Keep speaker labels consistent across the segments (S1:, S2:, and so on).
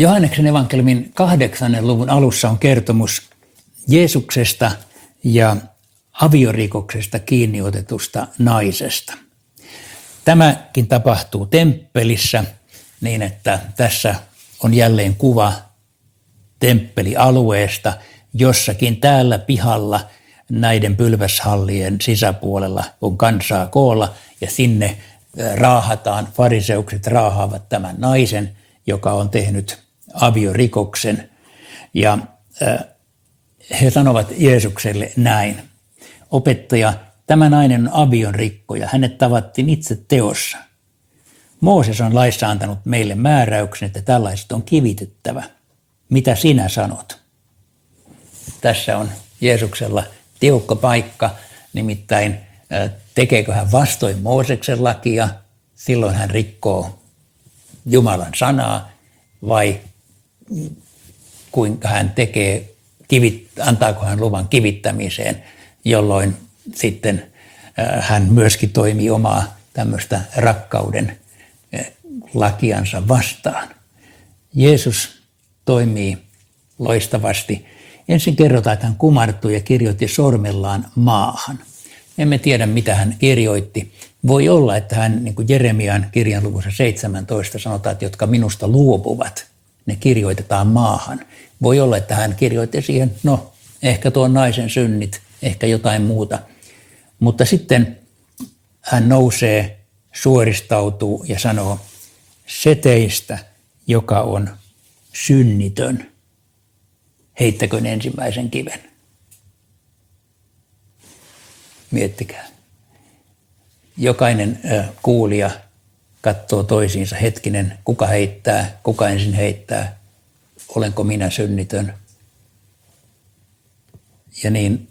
S1: Johanneksen evankeliumin kahdeksannen luvun alussa on kertomus Jeesuksesta ja aviorikoksesta kiinniotetusta naisesta. Tämäkin tapahtuu temppelissä niin, että tässä on jälleen kuva temppelialueesta jossakin täällä pihalla näiden pylväshallien sisäpuolella on kansaa koolla ja sinne raahataan, fariseukset raahaavat tämän naisen, joka on tehnyt aviorikoksen. Ja he sanovat Jeesukselle näin. Opettaja, tämä nainen on avion rikkoja. Hänet tavattiin itse teossa. Mooses on laissa antanut meille määräyksen, että tällaiset on kivitettävä. Mitä sinä sanot? Tässä on Jeesuksella tiukka paikka, nimittäin tekeekö hän vastoin Mooseksen lakia, silloin hän rikkoo Jumalan sanaa, vai kuinka hän tekee, kivit, antaako hän luvan kivittämiseen, jolloin sitten hän myöskin toimii omaa tämmöistä rakkauden lakiansa vastaan. Jeesus toimii loistavasti. Ensin kerrotaan, että hän kumartui ja kirjoitti sormellaan maahan. Emme tiedä, mitä hän kirjoitti. Voi olla, että hän, niin kuin Jeremian kirjan luvussa 17 sanotaan, että jotka minusta luopuvat, ne kirjoitetaan maahan. Voi olla, että hän kirjoitti siihen, no, ehkä tuon naisen synnit, ehkä jotain muuta. Mutta sitten hän nousee, suoristautuu ja sanoo, se teistä, joka on synnitön, heittäköön ensimmäisen kiven. Miettikää. Jokainen kuulija katsoo toisiinsa hetkinen, kuka heittää, kuka ensin heittää, olenko minä synnitön. Ja niin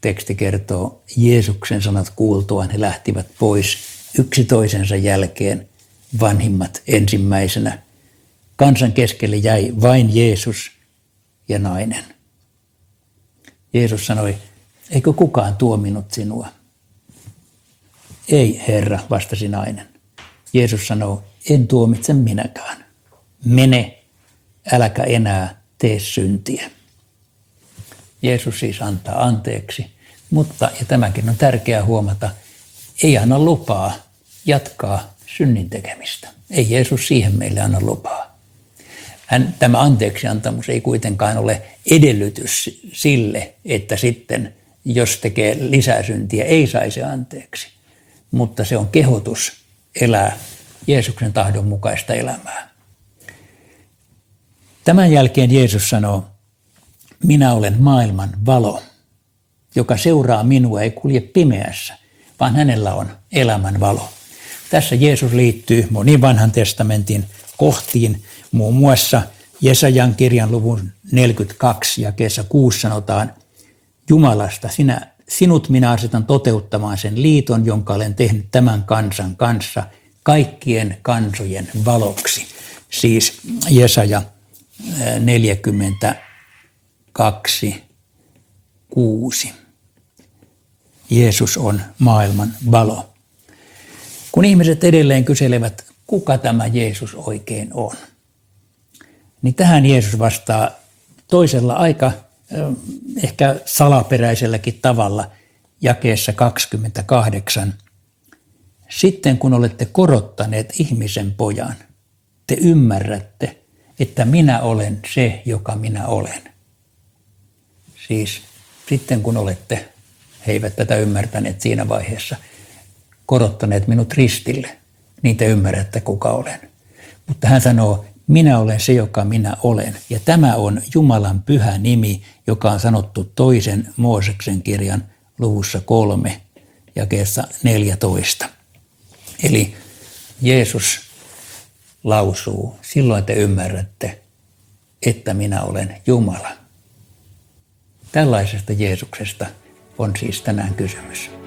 S1: teksti kertoo, Jeesuksen sanat kuultuaan he lähtivät pois yksi toisensa jälkeen, vanhimmat ensimmäisenä. Kansan keskelle jäi vain Jeesus ja nainen. Jeesus sanoi, eikö kukaan tuominut sinua? Ei, Herra, vastasi nainen. Jeesus sanoo, en tuomitse minäkään. Mene, äläkä enää tee syntiä. Jeesus siis antaa anteeksi, mutta, ja tämäkin on tärkeää huomata, ei anna lupaa jatkaa synnin tekemistä. Ei Jeesus siihen meille anna lupaa. Hän, tämä anteeksiantamus ei kuitenkaan ole edellytys sille, että sitten jos tekee lisää syntiä, ei saisi anteeksi. Mutta se on kehotus elää Jeesuksen tahdon mukaista elämää. Tämän jälkeen Jeesus sanoo, minä olen maailman valo. Joka seuraa minua ei kulje pimeässä, vaan hänellä on elämän valo. Tässä Jeesus liittyy moniin vanhan testamentin kohtiin, muun muassa Jesajan kirjan luvun 42 ja kesä 6 sanotaan, Jumalasta sinä, sinut minä asetan toteuttamaan sen liiton, jonka olen tehnyt tämän kansan kanssa kaikkien kansojen valoksi. Siis Jesaja 42, 6. Jeesus on maailman valo. Kun ihmiset edelleen kyselevät, kuka tämä Jeesus oikein on, niin tähän Jeesus vastaa toisella aika ehkä salaperäiselläkin tavalla jakeessa 28. Sitten kun olette korottaneet ihmisen pojan, te ymmärrätte, että minä olen se, joka minä olen. Siis sitten kun olette, he eivät tätä ymmärtäneet siinä vaiheessa, korottaneet minut ristille, niin te ymmärrätte, kuka olen. Mutta hän sanoo, minä olen se, joka minä olen. Ja tämä on Jumalan pyhä nimi, joka on sanottu toisen Mooseksen kirjan luvussa kolme jakeessa 14. Eli Jeesus lausuu, silloin te ymmärrätte, että minä olen Jumala. Tällaisesta Jeesuksesta on siis tänään kysymys.